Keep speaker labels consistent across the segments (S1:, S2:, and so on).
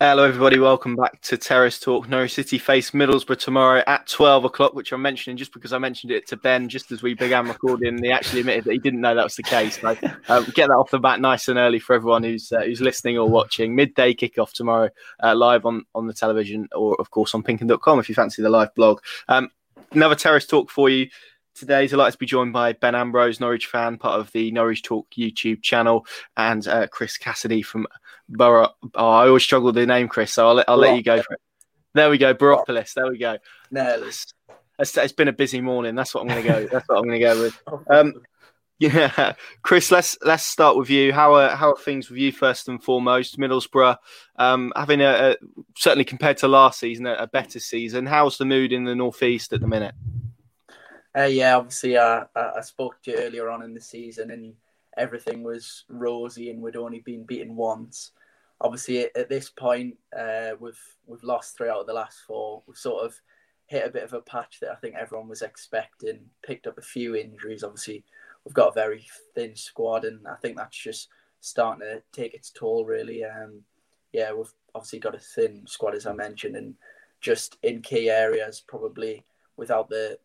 S1: Hello, everybody. Welcome back to Terrace Talk. Norwich City face Middlesbrough tomorrow at 12 o'clock, which I'm mentioning just because I mentioned it to Ben just as we began recording. He actually admitted that he didn't know that was the case. So um, get that off the bat nice and early for everyone who's uh, who's listening or watching. Midday kickoff tomorrow, uh, live on, on the television or, of course, on pinkun.com if you fancy the live blog. Um, another Terrace Talk for you today. Delighted to be joined by Ben Ambrose, Norwich fan, part of the Norwich Talk YouTube channel, and uh, Chris Cassidy from Boro. Oh, I always struggle with the name, Chris, so I'll, let, I'll let you go for it. There we go, Boropolis. There we go.
S2: No,
S1: it's, it's been a busy morning. That's what I'm going to go. That's what I'm going to go with. Um, yeah, Chris. Let's let's start with you. How are how are things with you first and foremost? Middlesbrough um, having a, a, certainly compared to last season a, a better season. How's the mood in the northeast at the minute?
S2: Uh, yeah, obviously, uh, I spoke to you earlier on in the season, and everything was rosy, and we'd only been beaten once. Obviously, at, this point, uh, we've we've lost three out of the last four. We've sort of hit a bit of a patch that I think everyone was expecting. Picked up a few injuries. Obviously, we've got a very thin squad, and I think that's just starting to take its toll. Really, um, yeah, we've obviously got a thin squad, as I mentioned, and just in key areas, probably without the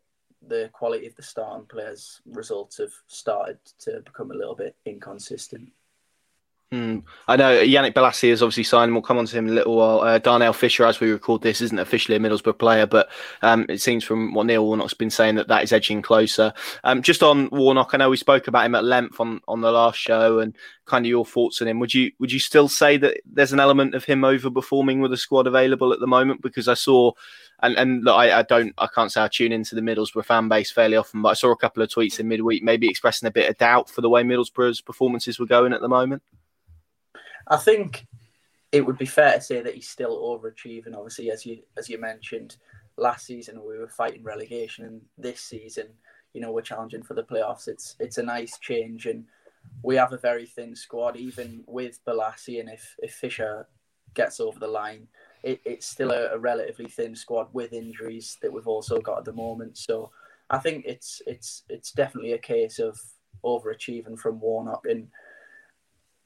S2: the quality of the starting players' results have started to become a little bit inconsistent.
S1: Mm. I know Yannick Bolasie has obviously signed, we'll come on to him in a little while. Uh, Darnell Fisher, as we record this, isn't officially a Middlesbrough player, but um, it seems from what Neil Warnock's been saying that that is edging closer. Um, just on Warnock, I know we spoke about him at length on, on the last show and kind of your thoughts on him. Would you would you still say that there's an element of him overperforming with the squad available at the moment? Because I saw, and and look, I, I don't, I can't say I tune into the Middlesbrough fan base fairly often, but I saw a couple of tweets in midweek, maybe expressing a bit of doubt for the way Middlesbrough's performances were going at the moment.
S2: I think it would be fair to say that he's still overachieving. Obviously, as you as you mentioned, last season we were fighting relegation, and this season, you know, we're challenging for the playoffs. It's it's a nice change, and we have a very thin squad, even with Bolasie, and if if Fisher gets over the line, it, it's still a, a relatively thin squad with injuries that we've also got at the moment. So I think it's it's it's definitely a case of overachieving from Warnock and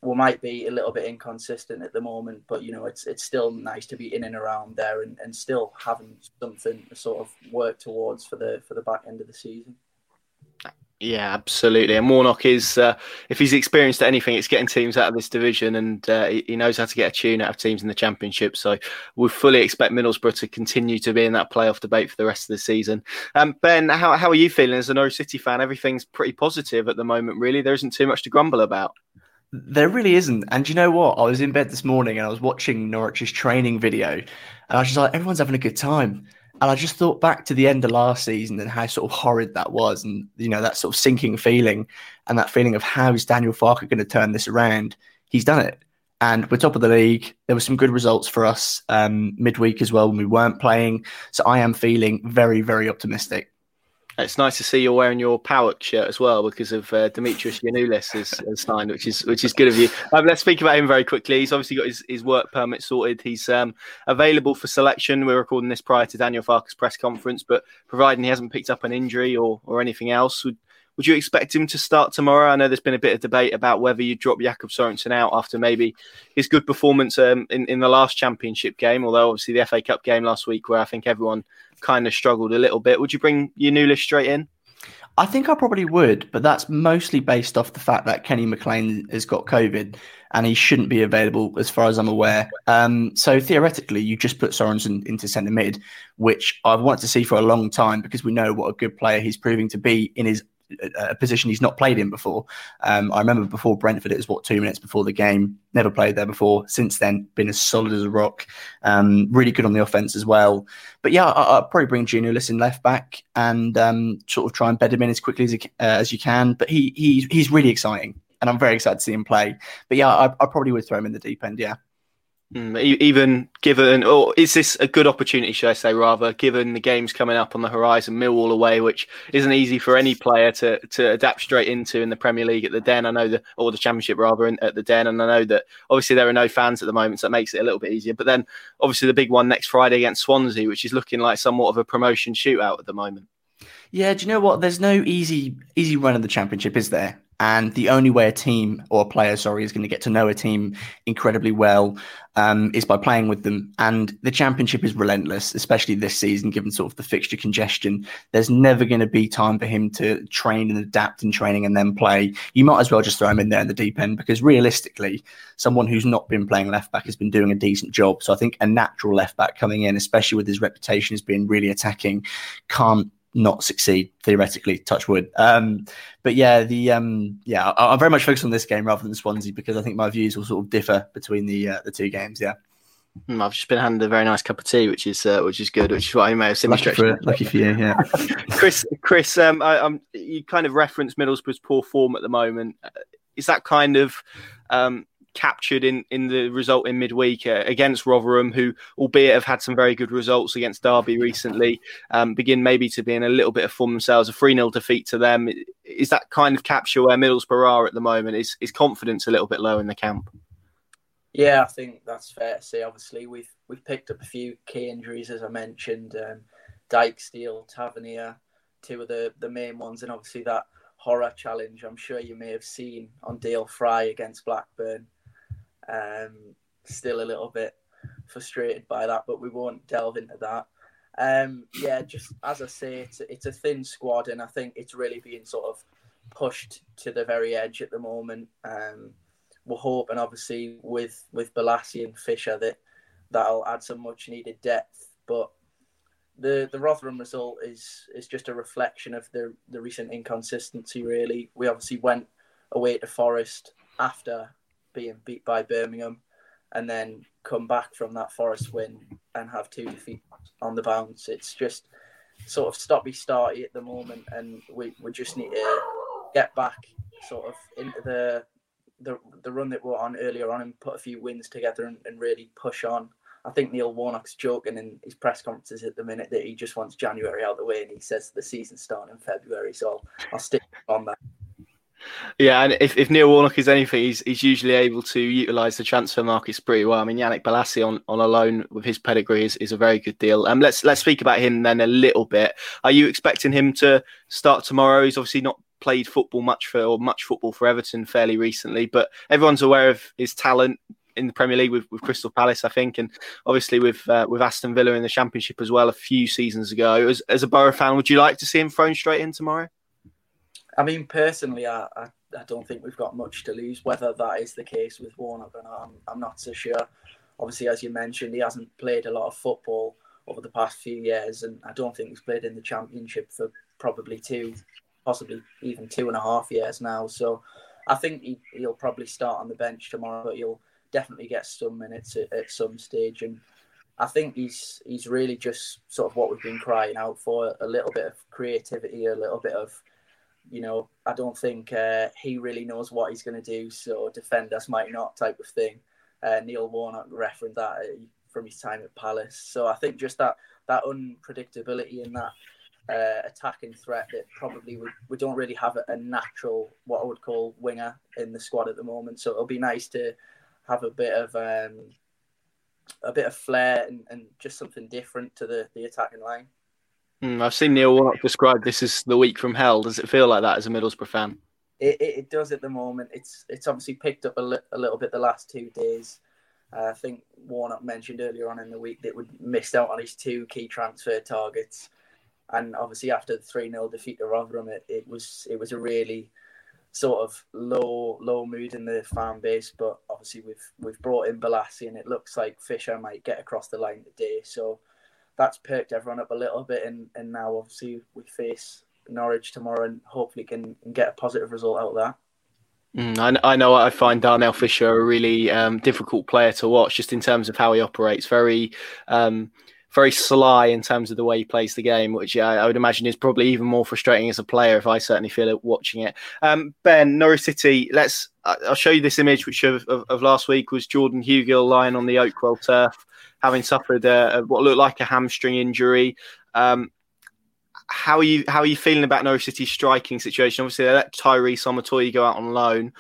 S2: we might be a little bit inconsistent at the moment, but you know, it's it's still nice to be in and around there and, and still having something to sort of work towards for the for the back end of the season.
S1: Yeah, absolutely. And Warnock is, uh, if he's experienced anything, it's getting teams out of this division, and uh, he knows how to get a tune out of teams in the championship. So we fully expect Middlesbrough to continue to be in that playoff debate for the rest of the season. Um, ben, how how are you feeling as a Norwich City fan? Everything's pretty positive at the moment. Really, there isn't too much to grumble about.
S3: There really isn't. And you know what? I was in bed this morning and I was watching Norwich's training video, and I was just like, everyone's having a good time. And I just thought back to the end of last season and how sort of horrid that was, and you know that sort of sinking feeling, and that feeling of how is Daniel Farke going to turn this around? He's done it, and we're top of the league. There were some good results for us um, midweek as well when we weren't playing, so I am feeling very, very optimistic.
S1: It's nice to see you're wearing your PAOK shirt as well because of uh, Dimitris Giannoulis has, has, signed, which is which is good of you. Um, let's speak about him very quickly. He's obviously got his, his work permit sorted. He's um, available for selection. We're recording this prior to Daniel Farke's press conference, but providing he hasn't picked up an injury or or anything else, would would you expect him to start tomorrow? I know there's been a bit of debate about whether you drop Jakob Sorensen out after maybe his good performance um, in, in the last championship game, although obviously the FA Cup game last week where I think everyone kind of struggled a little bit. Would you bring Giannoulis straight in?
S3: I think I probably would, but that's mostly based off the fact that Kenny McLean has got COVID and he shouldn't be available as far as I'm aware. Um, so theoretically, you just put Sorensen into centre mid, which I've wanted to see for a long time because we know what a good player he's proving to be in his a position he's not played in before. Um, I remember before Brentford, it was what two minutes before the game. Never played there before. Since then, been as solid as a rock. Um, really good on the offense as well. But yeah, I, will probably bring Giannoulis in left back and um, sort of try and bed him in as quickly as, uh, as you can. But he, he he's really exciting, and I'm very excited to see him play. But yeah, I, I probably would throw him in the deep end. Yeah.
S1: Mm, even given, or is this a good opportunity, should I say, rather, given the games coming up on the horizon, Millwall away, which isn't easy for any player to, to adapt straight into in the Premier League at the Den. I know that, or the Championship rather, in, at the Den. And I know that obviously there are no fans at the moment, so that makes it a little bit easier. But then obviously the big one next Friday against Swansea, which is looking like somewhat of a promotion shootout at the moment.
S3: Yeah, do you know what? There's no easy easy run of the championship, is there? And the only way a team or a player, sorry, is going to get to know a team incredibly well um, is by playing with them. And the championship is relentless, especially this season, given sort of the fixture congestion. There's never going to be time for him to train and adapt in training and then play. You might as well just throw him in there in the deep end because realistically, someone who's not been playing left back has been doing a decent job. So I think a natural left back coming in, especially with his reputation as being really attacking, can't not succeed theoretically. Touch wood. Um, but yeah, the um, yeah, I, am very much focused on this game rather than Swansea because I think my views will sort of differ between the uh, the two games. Yeah.
S1: Hmm, I've just been handed a very nice cup of tea, which is uh, which is good, which is why I may have seen
S3: lucky, for, lucky for you, yeah.
S1: Chris, Chris, um, I, am you kind of referenced Middlesbrough's poor form at the moment. Is that kind of um, captured in, in the result in midweek uh, against Rotherham, who, albeit have had some very good results against Derby recently, um, begin maybe to be in a little bit of form themselves. A 3 0 defeat to them. Is that kind of capture where Middlesbrough are at the moment? Is, is confidence a little bit low in the camp?
S2: Yeah, I think that's fair to say. Obviously, we've we've picked up a few key injuries, as I mentioned. Um, Dijksteel, Tavernier, two of the, the main ones, and obviously that horror challenge I'm sure you may have seen on Dael Fry against Blackburn. Um, still a little bit frustrated by that, but we won't delve into that. Um, yeah, just as I say, it's it's a thin squad, and I think it's really being sort of pushed to the very edge at the moment. Um, we're hoping, obviously, with with Bolasie and Fisher that that'll add some much needed depth. But the the Rotherham result is is just a reflection of the the recent inconsistency. Really, we obviously went away to Forest after being beat by Birmingham, and then come back from that Forest win and have two defeats on the bounce. It's just sort of stoppy starty at the moment, and we, we just need to get back sort of into the the the run that we're on earlier on and put a few wins together and, and really push on. I think Neil Warnock's joking in his press conferences at the minute that he just wants January out of the way and he says the season's starting in February. So I'll, I'll stick on that.
S1: Yeah, and if, if Neil Warnock is anything, he's he's usually able to utilise the transfer markets pretty well. I mean, Yannick Bolasie on, on a loan with his pedigree is, is a very good deal. Um, let's let's speak about him then a little bit. Are you expecting him to start tomorrow? He's obviously not played football much for or much football for Everton fairly recently, but everyone's aware of his talent in the Premier League with, with Crystal Palace, I think, and obviously with uh, with Aston Villa in the Championship as well a few seasons ago. As, as a Boro fan, would you like to see him thrown straight in tomorrow?
S2: I mean, personally, I, I, I, don't think we've got much to lose. Whether that is the case with Warnock or not, I'm, I'm not so sure. Obviously, as you mentioned, he hasn't played a lot of football over the past few years, and I don't think he's played in the Championship for probably two, possibly even two and a half years now. So I think he, he'll probably start on the bench tomorrow, but he'll definitely get some minutes at, at some stage. And I think he's he's really just sort of what we've been crying out for a little bit of creativity, a little bit of you know, I don't think uh, he really knows what he's going to do. So defend us might not type of thing. Uh, Neil Warnock referenced that uh, from his time at Palace. So I think just that that unpredictability and that uh, attacking threat that probably we, we don't really have a, a, natural what I would call winger in the squad at the moment. So it'll be nice to have a bit of um, a bit of flair and, and just something different to the, the attacking line.
S1: Mm, I've seen Neil Warnock describe this as the week from hell. Does it feel like that as a Middlesbrough fan?
S2: It, it, it does at the moment. It's it's obviously picked up a, li- a little bit the last two days. Uh, I think Warnock mentioned earlier on in the week that we missed out on his two key transfer targets, and obviously after the three 0 defeat to Rotherham, it, it was it was a really sort of low low mood in the fan base. But obviously we've we've brought in Bolasie, and it looks like Fisher might get across the line today. So that's perked everyone up a little bit. And, and now obviously we face Norwich tomorrow and hopefully can, can get a positive result out of that.
S1: Mm, I, I, know I find Darnell Fisher a really um, difficult player to watch, just in terms of how he operates. Very, um, very sly in terms of the way he plays the game, which I, I, would imagine is probably even more frustrating as a player. If I certainly feel it watching it. Um, ben Norwich City. Let's. I'll show you this image, which of, of, of last week was Jordan Hugill lying on the Oakwell turf having suffered a, a, what looked like a hamstring injury. Um, how are you? How are you feeling about Norwich City's striking situation? Obviously, they let Tyrese Omotoye go out on loan.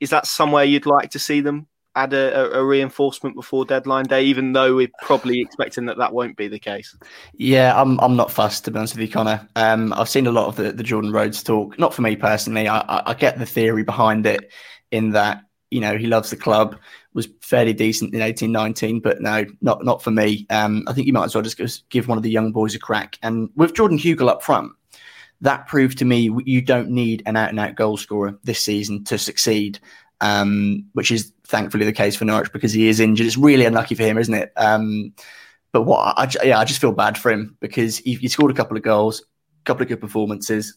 S1: Is that somewhere you'd like to see them add a, a, reinforcement before deadline day, even though we're probably expecting that that won't be the case?
S3: Yeah, I'm I'm not fussed to be honest with you, Connor. Um, I've seen a lot of the, the Jordan Rhodes talk. Not for me personally. I, I, I get the theory behind it, in that you know he loves the club, was fairly decent in eighteen nineteen, but no, not not for me. Um, I think you might as well just give one of the young boys a crack. And with Jordan Hugill up front, that proved to me you don't need an out and out goal scorer this season to succeed um, which is thankfully the case for Norwich because he is injured. It's really unlucky for him, isn't it? Um, but what I, yeah, I just feel bad for him because he, he scored a couple of goals, a couple of good performances,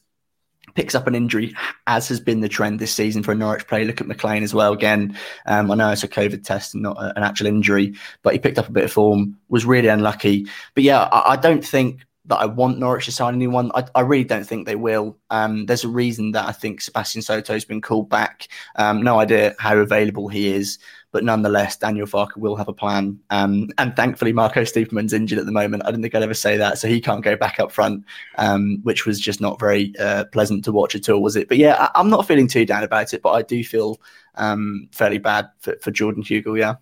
S3: picks up an injury, as has been the trend this season for a Norwich player. Look at McLean as well. Again, um, I know it's a COVID test and not a, an actual injury, but he picked up a bit of form, was really unlucky. But yeah, I, I don't think that I want Norwich to sign anyone. I, I really don't think they will. Um, there's a reason that I think Sebastian Soto has been called back. Um, no idea how available he is, but nonetheless, Daniel Farke will have a plan. Um, and thankfully, Marco Stiepermann's injured at the moment. I didn't think I'd ever say that, so he can't go back up front, um, which was just not very uh, pleasant to watch at all, was it? But yeah, I, am not feeling too down about it, but I do feel um, fairly bad for, for Jordan Hugill. Yeah.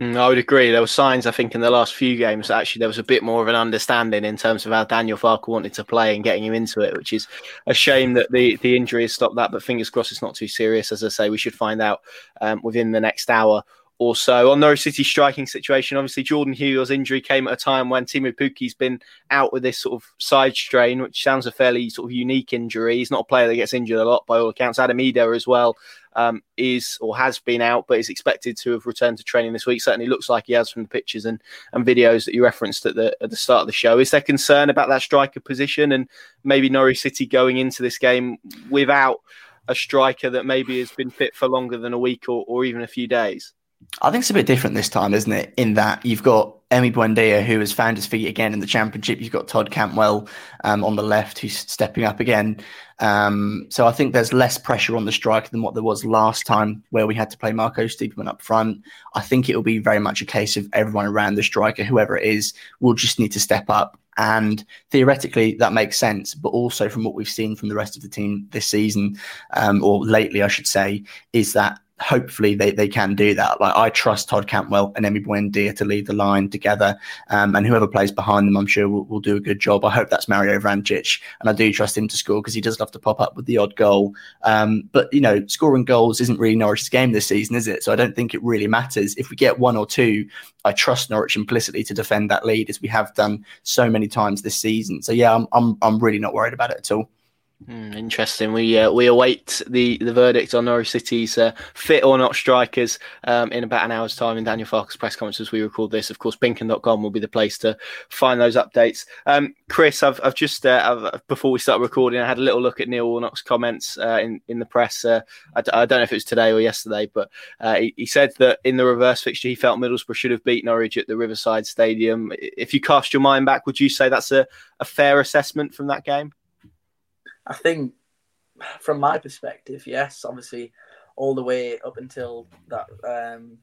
S1: Mm, I would agree. There were signs, I think, in the last few games actually there was a bit more of an understanding in terms of how Daniel Farke wanted to play and getting him into it, which is a shame that the, the injury has stopped that. But fingers crossed it's not too serious. As I say, we should find out um, within the next hour or so. On Norwich City striking situation, obviously Jordan Hugill's injury came at a time when Teemu Pukki's been out with this sort of side strain, which sounds a fairly sort of unique injury. He's not a player that gets injured a lot by all accounts. Adam Idah as well um, is or has been out, but is expected to have returned to training this week. Certainly looks like he has from the pictures and, and videos that you referenced at the at the start of the show. Is there concern about that striker position and maybe Norwich City going into this game without a striker that maybe has been fit for longer than a week or, or even a few days?
S3: I think it's a bit different this time, isn't it? In that you've got Emi Buendia, who has found his feet again in the championship. You've got Todd Cantwell um, on the left, who's stepping up again. Um, so I think there's less pressure on the striker than what there was last time, where we had to play Marco Stiepermann up front. I think it will be very much a case of everyone around the striker, whoever it is, will just need to step up. And theoretically, that makes sense. But also, from what we've seen from the rest of the team this season, um, or lately, I should say, is that hopefully they, they can do that. Like I trust Todd Cantwell and Emi Buendia to lead the line together, um, and whoever plays behind them, I'm sure will, will do a good job. I hope that's Mario Vrancic, and I do trust him to score because he does love to pop up with the odd goal. Um, but you know, scoring goals isn't really Norwich's game this season, is it? So I don't think it really matters if we get one or two. I trust Norwich implicitly to defend that lead as we have done so many times this season. So yeah, I'm I'm, I'm really not worried about it at all.
S1: Mm, interesting. We uh, we await the, the verdict on Norwich City's uh, fit or not strikers um, in about an hour's time in Daniel Farke's press conference as we record this. Of course, Pinkun.com will be the place to find those updates. Um, Chris, I've, I've just uh, I've, before we start recording, I had a little look at Neil Warnock's comments uh, in in the press. Uh, I, d- I don't know if it was today or yesterday, but uh, he, he, said that in the reverse fixture, he felt Middlesbrough should have beat Norwich at the Riverside Stadium. If you cast your mind back, would you say that's a, a fair assessment from that game?
S2: I think, from my perspective, yes, obviously, all the way up until that um,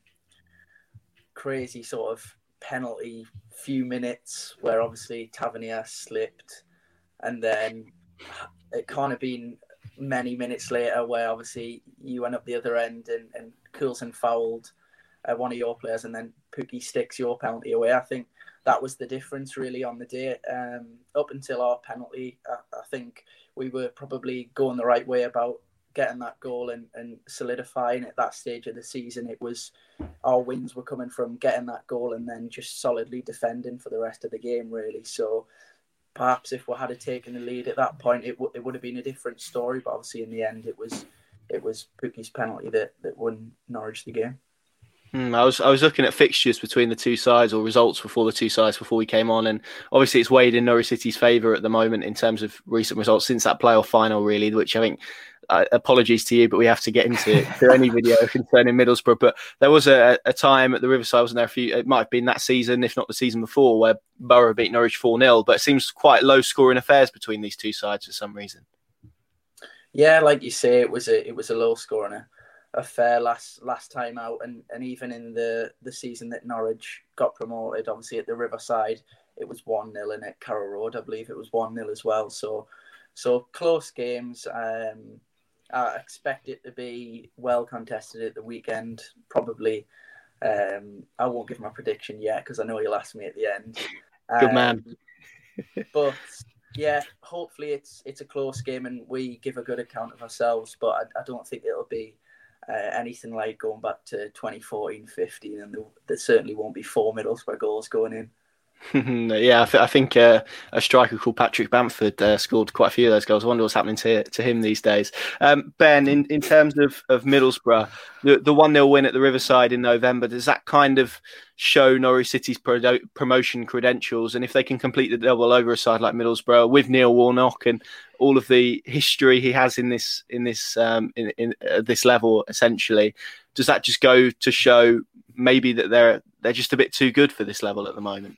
S2: crazy sort of penalty few minutes where obviously Tavernier slipped, and then it kind of been many minutes later where obviously you went up the other end and, and Coulson fouled uh, one of your players, and then Pukki sticks your penalty away. I think that was the difference really on the day. Um, up until our penalty, I, I think we were probably going the right way about getting that goal and, and solidifying at that stage of the season. It was our wins were coming from getting that goal and then just solidly defending for the rest of the game, really. So perhaps if we had taken the lead at that point, it, w- it would have been a different story. But obviously, in the end, it was it was Pukki's penalty that, that won Norwich the game.
S1: Hmm, I was I was looking at fixtures between the two sides or results before the two sides before we came on, and obviously it's weighed in Norwich City's favour at the moment in terms of recent results since that playoff final, really. Which I think, uh, apologies to you, but we have to get into to any video concerning Middlesbrough. But there was a, a time at the Riverside, wasn't there? A few, it might have been that season, if not the season before, where Boro beat Norwich four 0 But it seems quite low scoring affairs between these two sides for some reason.
S2: Yeah, like you say, it was a it was a low scoring affair last last time out, and, and even in the, the season that Norwich got promoted, obviously at the Riverside, it was one 0 and at Carrow Road, I believe it was one 0 as well. So so close games. Um, I expect it to be well contested at the weekend. Probably Um, I won't give my prediction yet because I know you'll ask me at the end.
S1: Good man.
S2: Um, but yeah, hopefully it's it's a close game and we give a good account of ourselves. But I, I don't think it'll be uh, anything like going back to 2014 15, and there, there certainly won't be four Middlesbrough goals going in.
S1: yeah, I, th- I think uh, a striker called Patrick Bamford uh, scored quite a few of those goals. I wonder what's happening to to him these days. Um, ben, in, in terms of, of Middlesbrough, the the one 0 win at the Riverside in November, does that kind of show Norwich City's pro- promotion credentials? And if they can complete the double over a side like Middlesbrough with Neil Warnock and all of the history he has in this in this um, in, in uh, this level, essentially, does that just go to show maybe that they're they're just a bit too good for this level at the moment?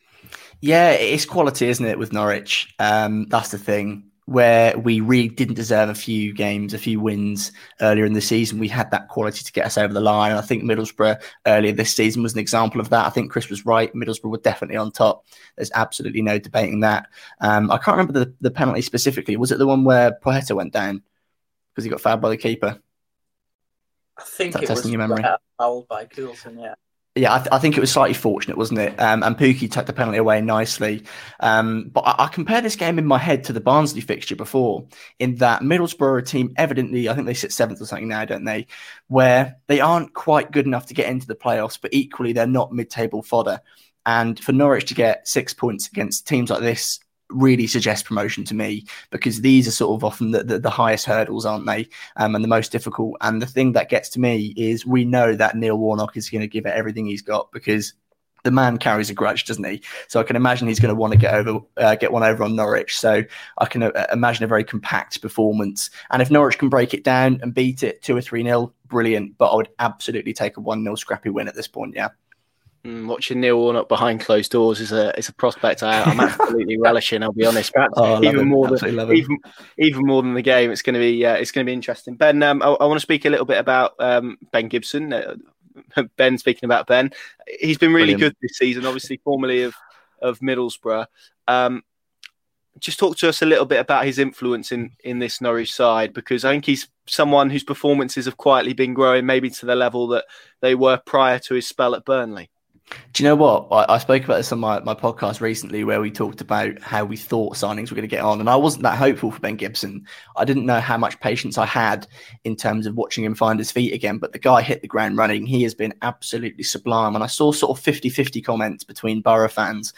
S3: Yeah, it's quality, isn't it, with Norwich? Um, that's the thing. Where we really didn't deserve a few games, a few wins earlier in the season, we had that quality to get us over the line. And I think Middlesbrough earlier this season was an example of that. I think Chris was right. Middlesbrough were definitely on top. There's absolutely no debating that. Um, I can't remember the, the penalty specifically. Was it the one where Poeta went down because he got fouled by the keeper?
S2: I think it was your memory? fouled by Coulson, yeah
S3: yeah, I, th- I, think it was slightly fortunate, wasn't it? Um, and Pukki took the penalty away nicely. Um, but I, I compare this game in my head to the Barnsley fixture before, in that Middlesbrough team evidently, I think they sit seventh or something now, don't they? Where they aren't quite good enough to get into the playoffs, but equally they're not mid-table fodder. And for Norwich to get six points against teams like this really suggest promotion to me because these are sort of often the, the, the highest hurdles, aren't they? Um, and the most difficult. And the thing that gets to me is we know that Neil Warnock is going to give it everything he's got because the man carries a grudge, doesn't he? So I can imagine he's going to want to get over, uh, get one over on Norwich. So I can uh, imagine a very compact performance. And if Norwich can break it down and beat it two or three nil, brilliant. But I would absolutely take a one nil scrappy win at this point. Yeah.
S1: Mm, watching Neil Warnock behind closed doors is a is a prospect I, am absolutely relishing. I'll be honest, perhaps oh, even more than even, even more than the game. It's going to be uh, it's going to be interesting. Ben, um, I, I, want to speak a little bit about um, Ben Gibson. Uh, ben, speaking about Ben, he's been really Brilliant. good this season. Obviously, formerly of of Middlesbrough. Um, just talk to us a little bit about his influence in in this Norwich side because I think he's someone whose performances have quietly been growing, maybe to the level that they were prior to his spell at Burnley.
S3: Do you know what? I, I, spoke about this on my, my podcast recently where we talked about how we thought signings were going to get on. And I wasn't that hopeful for Ben Gibson. I didn't know how much patience I had in terms of watching him find his feet again. But the guy hit the ground running. He has been absolutely sublime. And I saw sort of 50 50 comments between Boro fans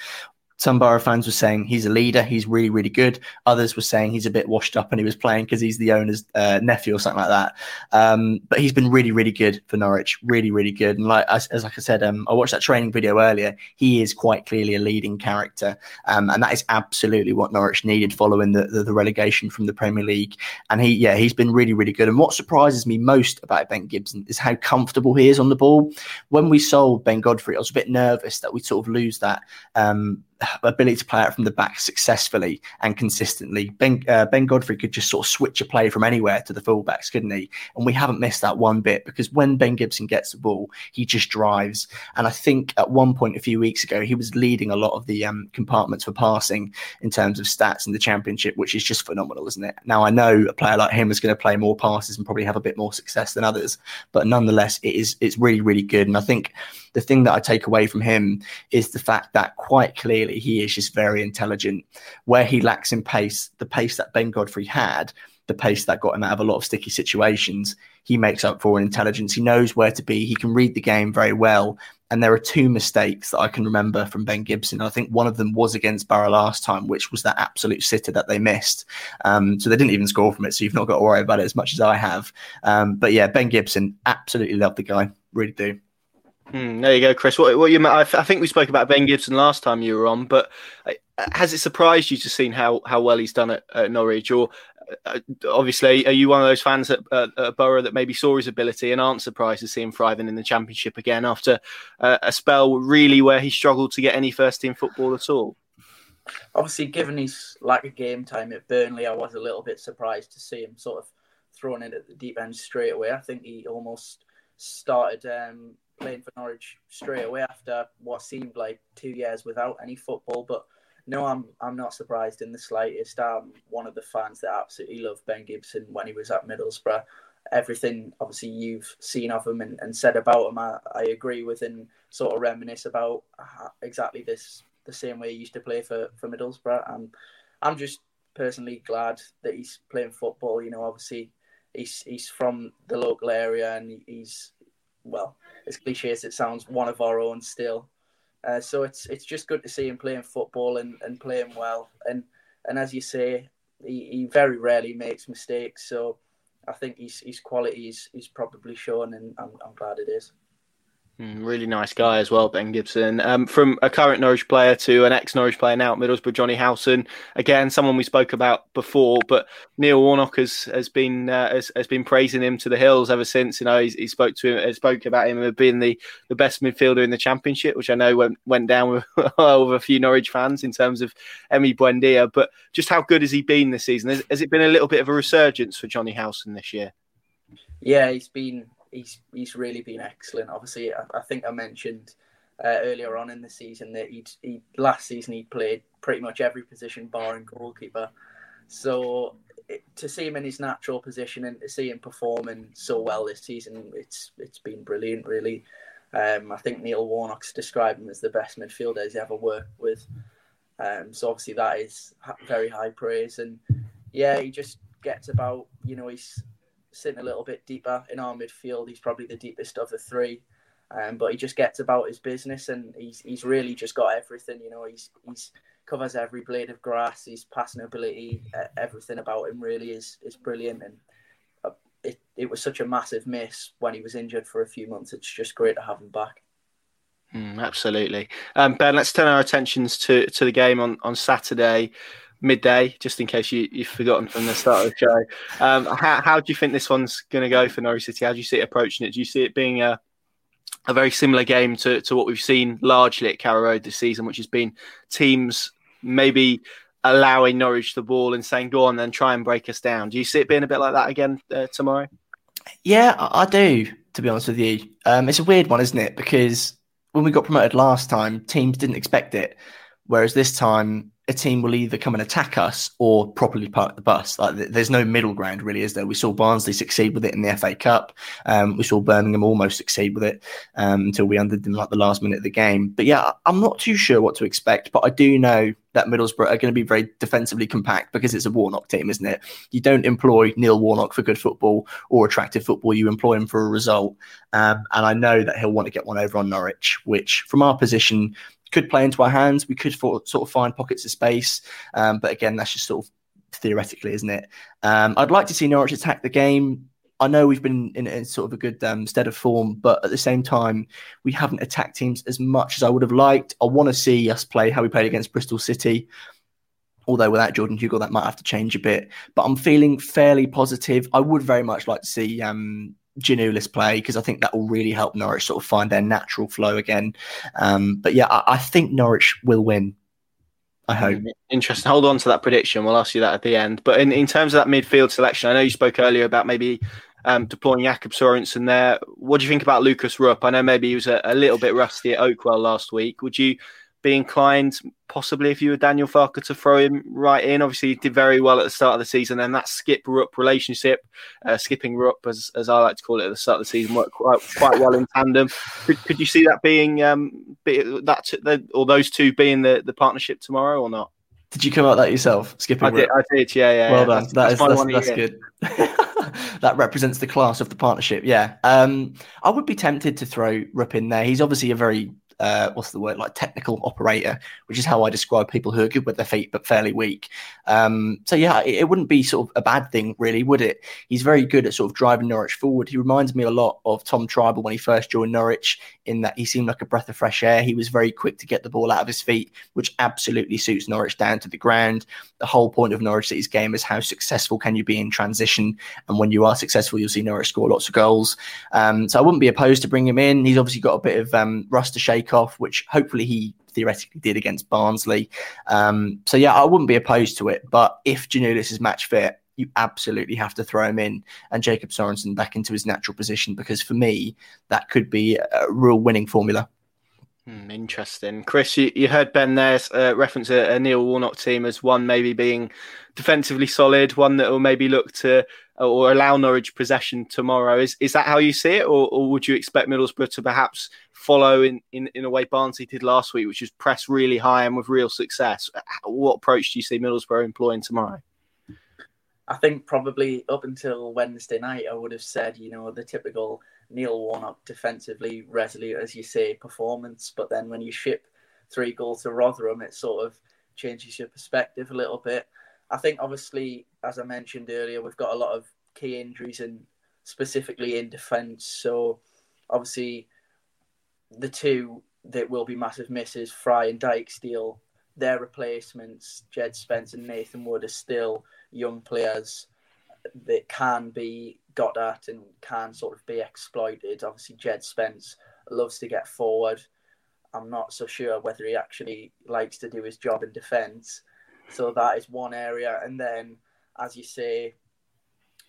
S3: some Boro fans were saying he's a leader, he's really, really good. Others were saying he's a bit washed up and he was playing because he's the owner's uh, nephew or something like that. Um, but he's been really, really good for Norwich, really, really good. And like as, as like I said, um, I watched that training video earlier. He is quite clearly a leading character, um, and that is absolutely what Norwich needed following the, the, the relegation from the Premier League. And he, yeah, he's been really, really good. And what surprises me most about Ben Gibson is how comfortable he is on the ball. When we sold Ben Godfrey, I was a bit nervous that we sort of lose that um, ability to play out from the back successfully and consistently. Ben, uh, ben Godfrey could just sort of switch a play from anywhere to the fullbacks, couldn't he? And we haven't missed that one bit because when Ben Gibson gets the ball, he just drives. And I think at one point a few weeks ago, he was leading a lot of the um, compartments for passing in terms of stats in the championship, which is just phenomenal, isn't it? Now, I know a player like him is going to play more passes and probably have a bit more success than others, but nonetheless, it is it's really, really good. And I think the thing that I take away from him is the fact that quite clearly he is just very intelligent. Where he lacks in pace, the pace that Ben Godfrey had, the pace that got him out of a lot of sticky situations, he makes up for in intelligence. He knows where to be. He can read the game very well. And there are two mistakes that I can remember from Ben Gibson. I think one of them was against Boro last time, which was that absolute sitter that they missed. Um, so they didn't even score from it. So you've not got to worry about it as much as I have. Um, but yeah, Ben Gibson, absolutely love the guy. Really do.
S1: Mm, there you go, Chris. What, what you? I, I think we spoke about Ben Gibson last time you were on, but uh, has it surprised you to see how, how well he's done at, at Norwich? Or uh, obviously, are you one of those fans at, at, at, Boro that maybe saw his ability and aren't surprised to see him thriving in the Championship again after uh, a spell really where he struggled to get any first team football at all?
S2: Obviously, given his lack of game time at Burnley, I was a little bit surprised to see him sort of thrown in at the deep end straight away. I think he almost started um, playing for Norwich straight away after what seemed like two years without any football. But no, I'm I'm not surprised in the slightest. I'm one of the fans that absolutely loved Ben Gibson when he was at Middlesbrough. everything obviously you've seen of him and, and said about him, I, I, agree with and sort of reminisce about exactly this the same way he used to play for for Middlesbrough. And I'm just personally glad that he's playing football. You know, obviously he's he's from the local area and he's well, as cliche as it sounds, one of our own still. Uh, so it's it's just good to see him playing football and, and playing well. And and as you say, he, he very rarely makes mistakes. So I think his his quality is, is probably shown, and I'm, I'm glad it is.
S1: Mm, really nice guy as well, Ben Gibson. Um, from a current Norwich player to an ex Norwich player now at Middlesbrough, Johnny Howson. Again, someone we spoke about before, but Neil Warnock has has been uh, has, has been praising him to the hills ever since. You know, he, he spoke to him, spoke about him as being the, the best midfielder in the Championship, which I know went went down with, with a few Norwich fans in terms of Emi Buendia. But just how good has he been this season? Has, has it been a little bit of a resurgence for Johnny Howson this year?
S2: Yeah, he's been he's he's really been excellent. Obviously, I, I think I mentioned uh, earlier on in the season that he'd, he last season he played pretty much every position barring goalkeeper. So it, to see him in his natural position and to see him performing so well this season, it's it's been brilliant. Really, um, I think Neil Warnock's described him as the best midfielder he's ever worked with. Um, so obviously that is very high praise, and yeah, he just gets about. You know, he's sitting a little bit deeper in our midfield. He's probably the deepest of the three, um, but he just gets about his business and he's he's really just got everything. You know, he's he's covers every blade of grass. His passing ability, everything about him really is is brilliant. And uh, it it was such a massive miss when he was injured for a few months. It's just great to have him back.
S1: Mm, absolutely, um, Ben. Let's turn our attentions to to the game on on Saturday midday, just in case you, you've forgotten from the start of the show. Um, how, how do you think this one's going to go for Norwich City? How do you see it approaching it? Do you see it being a a very similar game to, to what we've seen largely at Carrow Road this season, which has been teams maybe allowing Norwich the ball and saying, go on, then try and break us down. Do you see it being a bit like that again uh, tomorrow?
S3: Yeah, I do, to be honest with you. Um, it's a weird one, isn't it? Because when we got promoted last time, teams didn't expect it. Whereas this time, a team will either come and attack us or properly park the bus. Like there's no middle ground, really, is there? We saw Barnsley succeed with it in the FA Cup. Um, we saw Birmingham almost succeed with it um, until we undid them like the last minute of the game. But yeah, I'm not too sure what to expect, but I do know that Middlesbrough are going to be very defensively compact because it's a Warnock team, isn't it? You don't employ Neil Warnock for good football or attractive football. You employ him for a result. Um, and I know that he'll want to get one over on Norwich, which from our position, could play into our hands. We could for, sort of find pockets of space, um, but again, that's just sort of theoretically, isn't it? Um, I'd like to see Norwich attack the game. I know we've been in, in sort of a good um, stead of form, but at the same time, we haven't attacked teams as much as I would have liked. I want to see us play how we played against Bristol City. Although without Jordan Hugill, that might have to change a bit. But I'm feeling fairly positive. I would very much like to see um, Giannoulis play because I think that will really help Norwich sort of find their natural flow again. Um, but yeah, I, I, think Norwich will win. I hope.
S1: Interesting. Hold on to that prediction. We'll ask you that at the end. But in, in terms of that midfield selection, I know you spoke earlier about maybe um, deploying Jakob Sorensen there. What do you think about Lucas Rupp? I know maybe he was a, a little bit rusty at Oakwell last week. Would you be inclined, possibly if you were Daniel Farke, to throw him right in. Obviously, he did very well at the start of the season, and that Skipp Rupp relationship, uh, skipping Rupp, as, as I like to call it at the start of the season, worked quite, quite well in tandem. Could, could you see that being um, be, that or those two being the, the partnership tomorrow or not?
S3: Did you come out that yourself, skipping? I
S1: did, I did, yeah, yeah.
S3: Well
S1: yeah.
S3: done. That's, that is, that's, that's good. that represents the class of the partnership. Yeah, um, I would be tempted to throw Rupp in there. He's obviously a very uh, what's the word like technical operator, which is how I describe people who are good with their feet but fairly weak. Um, so yeah, it, it, wouldn't be sort of a bad thing, really, would it? He's very good at sort of driving Norwich forward. He reminds me a lot of Tom Trybull when he first joined Norwich, in that he seemed like a breath of fresh air. He was very quick to get the ball out of his feet, which absolutely suits Norwich down to the ground. The whole point of Norwich City's game is how successful can you be in transition, and when you are successful, you'll see Norwich score lots of goals. Um, so I wouldn't be opposed to bring him in. He's obviously got a bit of um, rust to shake off, which hopefully he theoretically did against Barnsley. Um, so yeah, I wouldn't be opposed to it. But if Giannoulis is match fit, you absolutely have to throw him in and Jacob Sorensen back into his natural position because for me, that could be a real winning formula.
S1: Hmm, interesting. Chris, you, you heard Ben there uh, reference a, a, Neil Warnock team as one maybe being defensively solid, one that will maybe look to or allow Norwich possession tomorrow. Is is that how you see it, or, or would you expect Middlesbrough to perhaps follow in, in, in a way Barnsley did last week, which is press really high and with real success? What approach do you see Middlesbrough employing tomorrow?
S2: I think probably up until Wednesday night, I would have said, you know, the typical Neil Warnock defensively resolute, as you say, performance. But then when you ship three goals to Rotherham, it sort of changes your perspective a little bit. I think, obviously, as I mentioned earlier, we've got a lot of key injuries and specifically in defence. So, obviously, the two that will be massive misses, Fry and Dijksteel, their replacements, Jed Spence and Nathan Wood, are still young players that can be got at and can sort of be exploited. Obviously, Jed Spence loves to get forward. I'm not so sure whether he actually likes to do his job in defence. So that is one area. And then, as you say,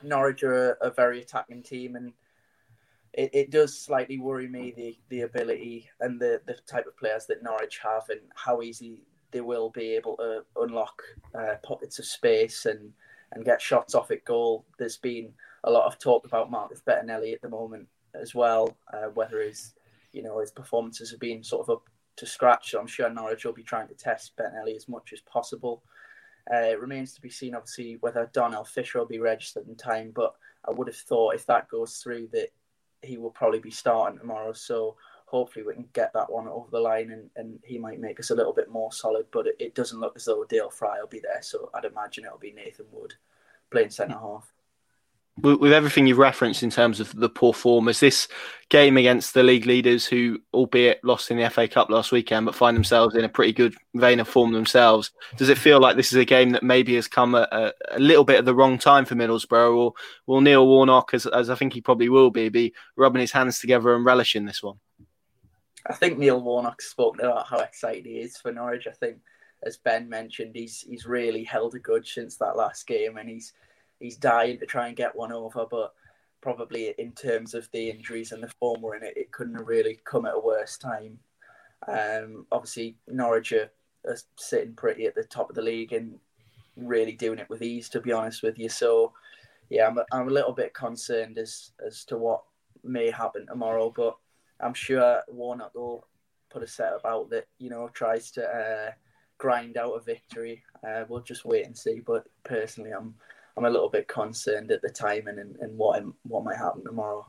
S2: Norwich are a, a very attacking team, and it, it does slightly worry me the, the ability and the, the type of players that Norwich have and how easy they will be able to unlock uh, pockets of space and, and get shots off at goal. There's been a lot of talk about Marcus Bettinelli at the moment as well, uh, whether his you know his performances have been sort of up to scratch. So I'm sure Norwich will be trying to test Bettinelli as much as possible. Uh, it remains to be seen, obviously, whether Darnell Fisher will be registered in time. But I would have thought if that goes through, that he will probably be starting tomorrow. So hopefully we can get that one over the line and, and he might make us a little bit more solid. But it, it doesn't look as though Dael Fry will be there. So I'd imagine it'll be Nathan Wood playing centre half
S1: with everything you've referenced in terms of the poor form, is this game against the league leaders who, albeit lost in the FA Cup last weekend, but find themselves in a pretty good vein of form themselves, does it feel like this is a game that maybe has come at a, a little bit at the wrong time for Middlesbrough, or will Neil Warnock, as, as I think he probably will be, be rubbing his hands together and relishing this one?
S2: I think Neil Warnock's spoken about how excited he is for Norwich. I think, as Ben mentioned, he's he's really held a good since that last game, and he's he's dying to try and get one over, but probably in terms of the injuries and the form we're in, it, it couldn't have really come at a worse time. Um, obviously, Norwich are, are, sitting pretty at the top of the league and really doing it with ease, to be honest with you. So, yeah, I'm a, I'm a little bit concerned as as to what may happen tomorrow, but I'm sure Warnock will put a set about that, you know, tries to uh, grind out a victory. Uh, we'll just wait and see. But personally, I'm I'm a little bit concerned at the timing and, and what what might happen tomorrow.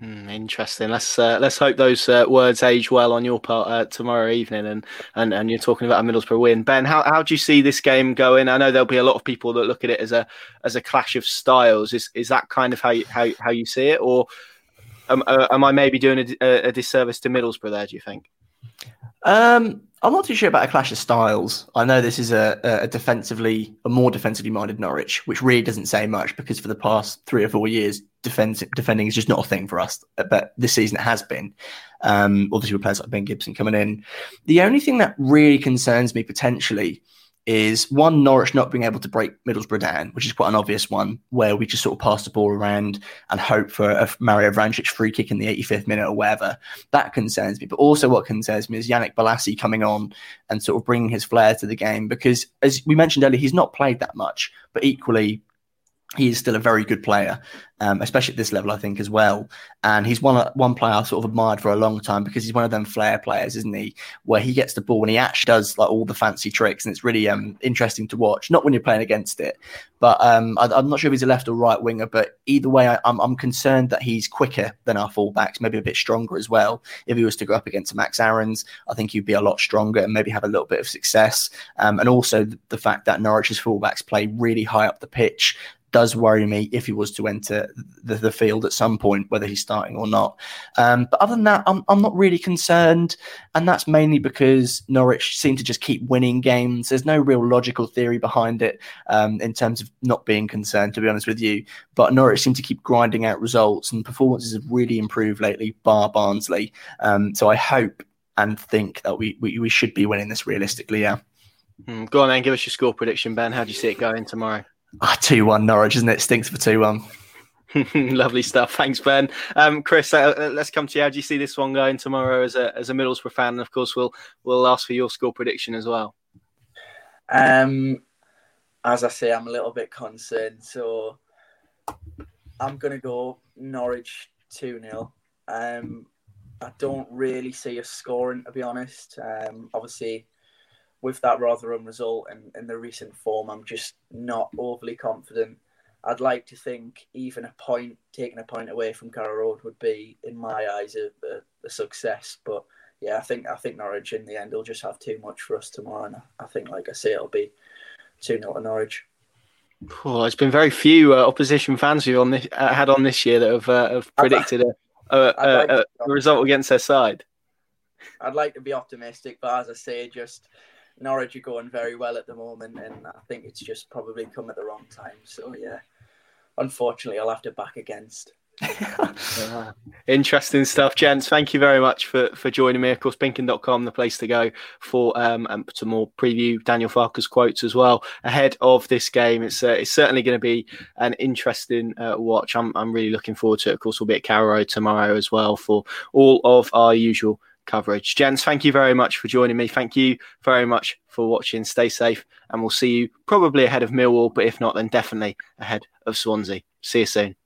S1: Mm, interesting. Let's uh, let's hope those uh, words age well on your part uh, tomorrow evening. And, and and you're talking about a Middlesbrough win, Ben. How how do you see this game going? I know there'll be a lot of people that look at it as a as a clash of styles. Is is that kind of how you, how how you see it, or am, uh, am I maybe doing a, a disservice to Middlesbrough there? Do you think?
S3: Um, I'm not too sure about a clash of styles. I know this is a, a defensively, a more defensively minded Norwich, which really doesn't say much because for the past three or four years, defense, defending is just not a thing for us. But this season it has been. Um, obviously, with players like Ben Gibson coming in. The only thing that really concerns me potentially is one Norwich not being able to break Middlesbrough down, which is quite an obvious one, where we just sort of pass the ball around and hope for a Mario Vrancic free kick in the 85th minute or whatever. That concerns me. But also, what concerns me is Yannick Bolasie coming on and sort of bringing his flair to the game because, as we mentioned earlier, he's not played that much, but equally he is still a very good player, um, especially at this level, I think, as well. And he's one one player I've sort of admired for a long time because he's one of them flair players, isn't he? Where he gets the ball and he actually does like all the fancy tricks, and it's really um, interesting to watch. Not when you're playing against it, but um, I, am not sure if he's a left or right winger. But either way, I, am I'm, I'm concerned that he's quicker than our fullbacks, maybe a bit stronger as well. If he was to go up against Max Aarons, I think he'd be a lot stronger and maybe have a little bit of success. Um, and also the, the fact that Norwich's fullbacks play really high up the pitch does worry me if he was to enter the, the field at some point, whether he's starting or not. Um, but other than that, I'm, I'm not really concerned. And that's mainly because Norwich seem to just keep winning games. There's no real logical theory behind it um, in terms of not being concerned, to be honest with you. But Norwich seem to keep grinding out results, and performances have really improved lately, bar Barnsley. Um, so I hope and think that we, we, we should be winning this realistically, yeah.
S1: Mm, go on then, give us your score prediction, Ben. How do you see it going tomorrow?
S3: Ah, 2 1 Norwich, isn't it? Stinks for 2 1.
S1: Lovely stuff. Thanks, Ben. Um, Chris, uh, uh, let's come to you. How do you see this one going tomorrow as a as a Middlesbrough fan? And of course, we'll we'll ask for your score prediction as well.
S2: Um, as I say, I'm a little bit concerned. So I'm going to go Norwich 2 0. Um, I don't really see us scoring, to be honest. Um, obviously, with that Rotherham result and, and the recent form, I'm just not overly confident. I'd like to think even a point, taking a point away from Carrow Road would be, in my eyes, a, a, a success. But yeah, I think I think Norwich in the end will just have too much for us tomorrow. And I think, like I say, it'll be 2 0 to Norwich.
S1: Well, there's been very few uh, opposition fans who on this uh, had on this year that have, uh, have predicted a, a, a, a, result against their side.
S2: I'd like to be optimistic, but as I say, just Norwich are going very well at the moment, and I think it's just probably come at the wrong time. So yeah, unfortunately, I'll have to back against.
S1: Interesting stuff, gents. Thank you very much for, for joining me. Of course, pinkun.com, the place to go for um, and to more preview Daniel Farke's quotes as well ahead of this game. It's uh, it's certainly going to be an interesting uh, watch. I'm, I'm really looking forward to it. Of course, we'll be at Carrow tomorrow as well for all of our usual coverage. Gents, thank you very much for joining me. Thank you very much for watching. Stay safe, and we'll see you probably ahead of Millwall, but if not, then definitely ahead of Swansea. See you soon.